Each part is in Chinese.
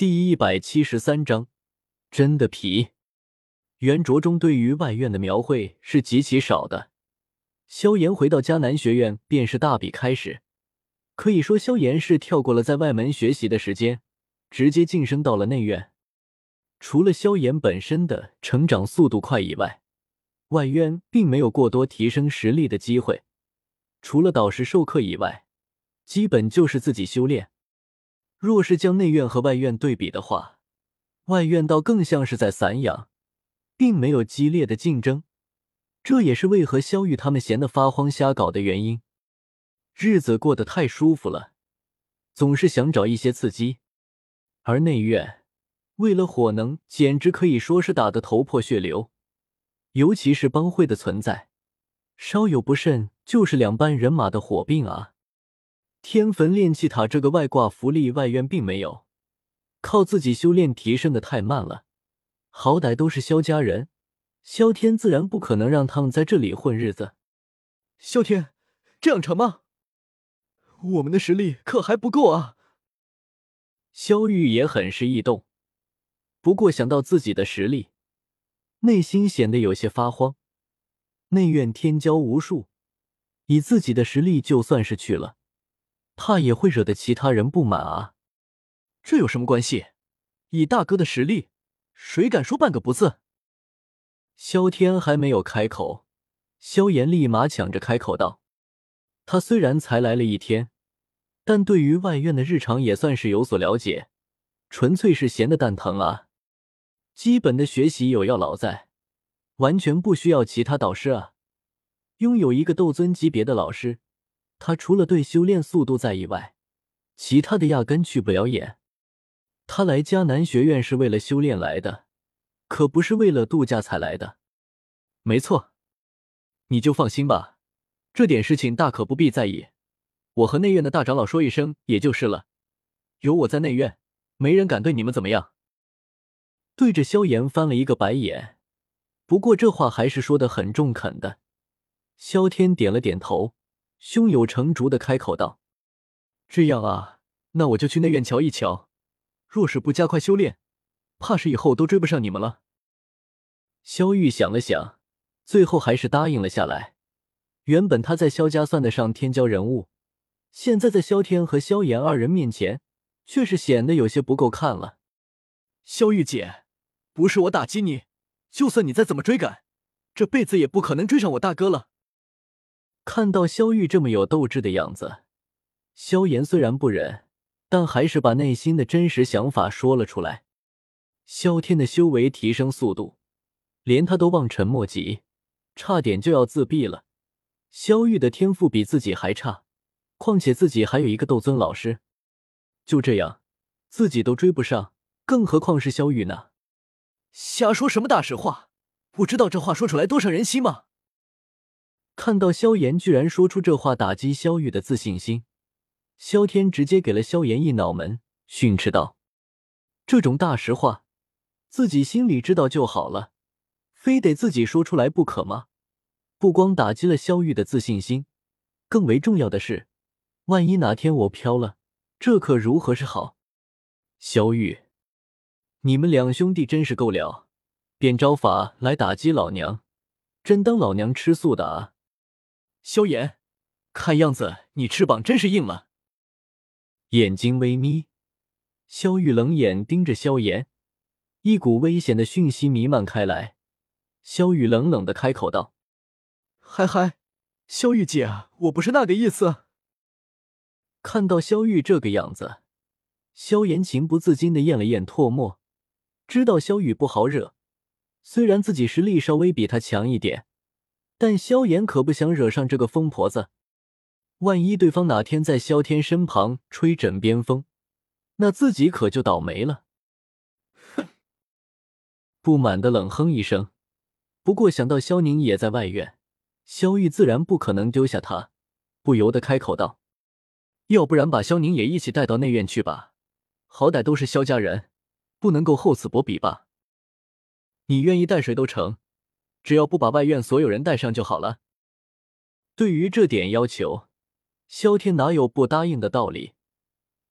第一百七十三章，真的皮。原着中对于外院的描绘是极其少的。萧炎回到迦南学院便是大比开始，可以说萧炎是跳过了在外门学习的时间，直接晋升到了内院。除了萧炎本身的成长速度快以外，外院并没有过多提升实力的机会。除了导师授课以外，基本就是自己修炼。若是将内院和外院对比的话，外院倒更像是在散养，并没有激烈的竞争。这也是为何萧玉他们闲得发慌瞎搞的原因。日子过得太舒服了，总是想找一些刺激。而内院为了火能，简直可以说是打得头破血流。尤其是帮会的存在，稍有不慎就是两班人马的火并啊！天坟炼气塔这个外挂福利，外院并没有，靠自己修炼提升的太慢了。好歹都是萧家人，萧天自然不可能让他们在这里混日子。萧天，这样成吗？我们的实力可还不够啊！萧玉也很是异动，不过想到自己的实力，内心显得有些发慌。内院天骄无数，以自己的实力，就算是去了。怕也会惹得其他人不满啊！这有什么关系？以大哥的实力，谁敢说半个不字？萧天还没有开口，萧炎立马抢着开口道：“他虽然才来了一天，但对于外院的日常也算是有所了解，纯粹是闲的蛋疼啊！基本的学习有药老在，完全不需要其他导师啊！拥有一个斗尊级别的老师。”他除了对修炼速度在意外，其他的压根去不了眼。他来迦南学院是为了修炼来的，可不是为了度假才来的。没错，你就放心吧，这点事情大可不必在意。我和内院的大长老说一声，也就是了。有我在内院，没人敢对你们怎么样。对着萧炎翻了一个白眼，不过这话还是说的很中肯的。萧天点了点头。胸有成竹的开口道：“这样啊，那我就去内院瞧一瞧。若是不加快修炼，怕是以后都追不上你们了。”萧玉想了想，最后还是答应了下来。原本他在萧家算得上天骄人物，现在在萧天和萧炎二人面前，却是显得有些不够看了。萧玉姐，不是我打击你，就算你再怎么追赶，这辈子也不可能追上我大哥了。看到萧玉这么有斗志的样子，萧炎虽然不忍，但还是把内心的真实想法说了出来。萧天的修为提升速度，连他都望尘莫及，差点就要自闭了。萧玉的天赋比自己还差，况且自己还有一个斗尊老师，就这样，自己都追不上，更何况是萧玉呢？瞎说什么大实话？不知道这话说出来多伤人心吗？看到萧炎居然说出这话，打击萧玉的自信心，萧天直接给了萧炎一脑门，训斥道：“这种大实话，自己心里知道就好了，非得自己说出来不可吗？不光打击了萧玉的自信心，更为重要的是，万一哪天我飘了，这可如何是好？”萧玉，你们两兄弟真是够了，便招法来打击老娘，真当老娘吃素的啊！萧炎，看样子你翅膀真是硬了。眼睛微眯，萧玉冷眼盯着萧炎，一股危险的讯息弥漫开来。萧玉冷冷的开口道：“嗨嗨，萧玉姐，我不是那个意思。”看到萧玉这个样子，萧炎情不自禁的咽了咽唾沫，知道萧玉不好惹。虽然自己实力稍微比他强一点。但萧炎可不想惹上这个疯婆子，万一对方哪天在萧天身旁吹枕边风，那自己可就倒霉了。哼！不满的冷哼一声，不过想到萧宁也在外院，萧玉自然不可能丢下他，不由得开口道：“要不然把萧宁也一起带到内院去吧，好歹都是萧家人，不能够厚此薄彼吧？你愿意带谁都成。”只要不把外院所有人带上就好了。对于这点要求，萧天哪有不答应的道理？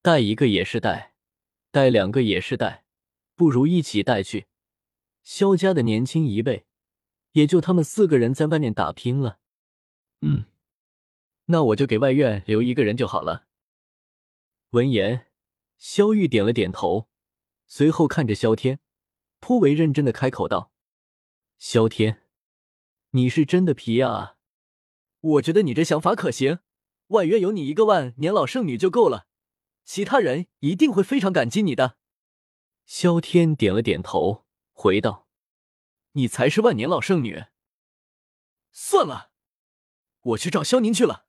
带一个也是带，带两个也是带，不如一起带去。萧家的年轻一辈，也就他们四个人在外面打拼了。嗯，那我就给外院留一个人就好了。闻言，萧玉点了点头，随后看着萧天，颇为认真的开口道：“萧天，你是真的皮啊！我觉得你这想法可行，外院有你一个万年老圣女就够了，其他人一定会非常感激你的。”萧天点了点头，回道：“你才是万年老圣女。算了，我去找萧宁去了。”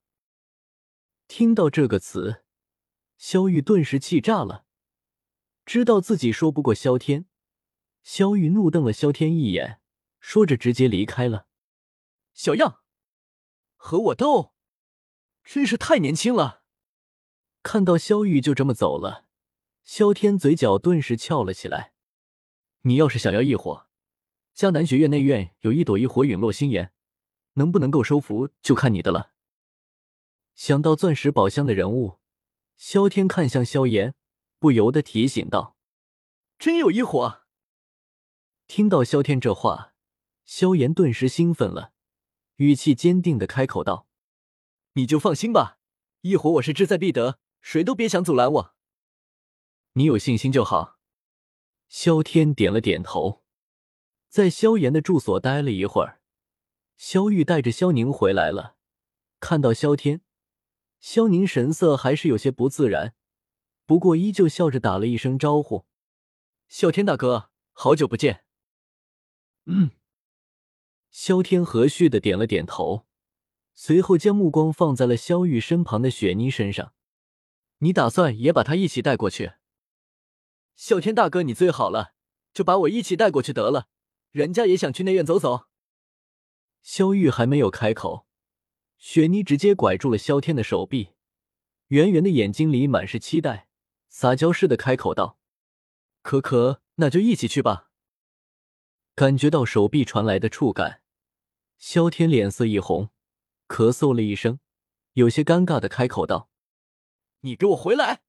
听到这个词。萧玉顿时气炸了，知道自己说不过萧天，萧玉怒瞪了萧天一眼，说着直接离开了。小样，和我斗，真是太年轻了！看到萧玉就这么走了，萧天嘴角顿时翘了起来。你要是想要异火，迦南学院内院有一朵异火陨落星炎，能不能够收服，就看你的了。想到钻石宝箱的人物。萧天看向萧炎，不由得提醒道：“真有一火。”听到萧天这话，萧炎顿时兴奋了，语气坚定的开口道：“你就放心吧，一会儿我是志在必得，谁都别想阻拦我。你有信心就好。”萧天点了点头，在萧炎的住所待了一会儿，萧玉带着萧宁回来了，看到萧天。萧宁神色还是有些不自然，不过依旧笑着打了一声招呼：“萧天大哥，好久不见。”嗯，萧天和煦的点了点头，随后将目光放在了萧玉身旁的雪妮身上：“你打算也把她一起带过去？”萧天大哥，你最好了，就把我一起带过去得了，人家也想去内院走走。萧玉还没有开口。雪妮直接拐住了萧天的手臂，圆圆的眼睛里满是期待，撒娇似的开口道：“可可，那就一起去吧。”感觉到手臂传来的触感，萧天脸色一红，咳嗽了一声，有些尴尬的开口道：“你给我回来！”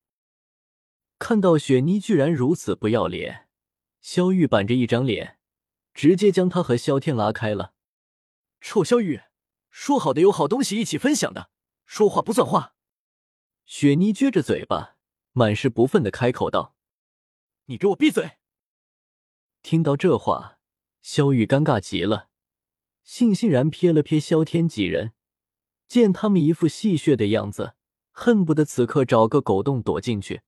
看到雪妮居然如此不要脸，萧玉板着一张脸，直接将他和萧天拉开了。臭萧玉！说好的有好东西一起分享的，说话不算话。雪妮撅着嘴巴，满是不忿的开口道：“你给我闭嘴！”听到这话，萧玉尴尬极了，悻悻然瞥了瞥萧天几人，见他们一副戏谑的样子，恨不得此刻找个狗洞躲进去。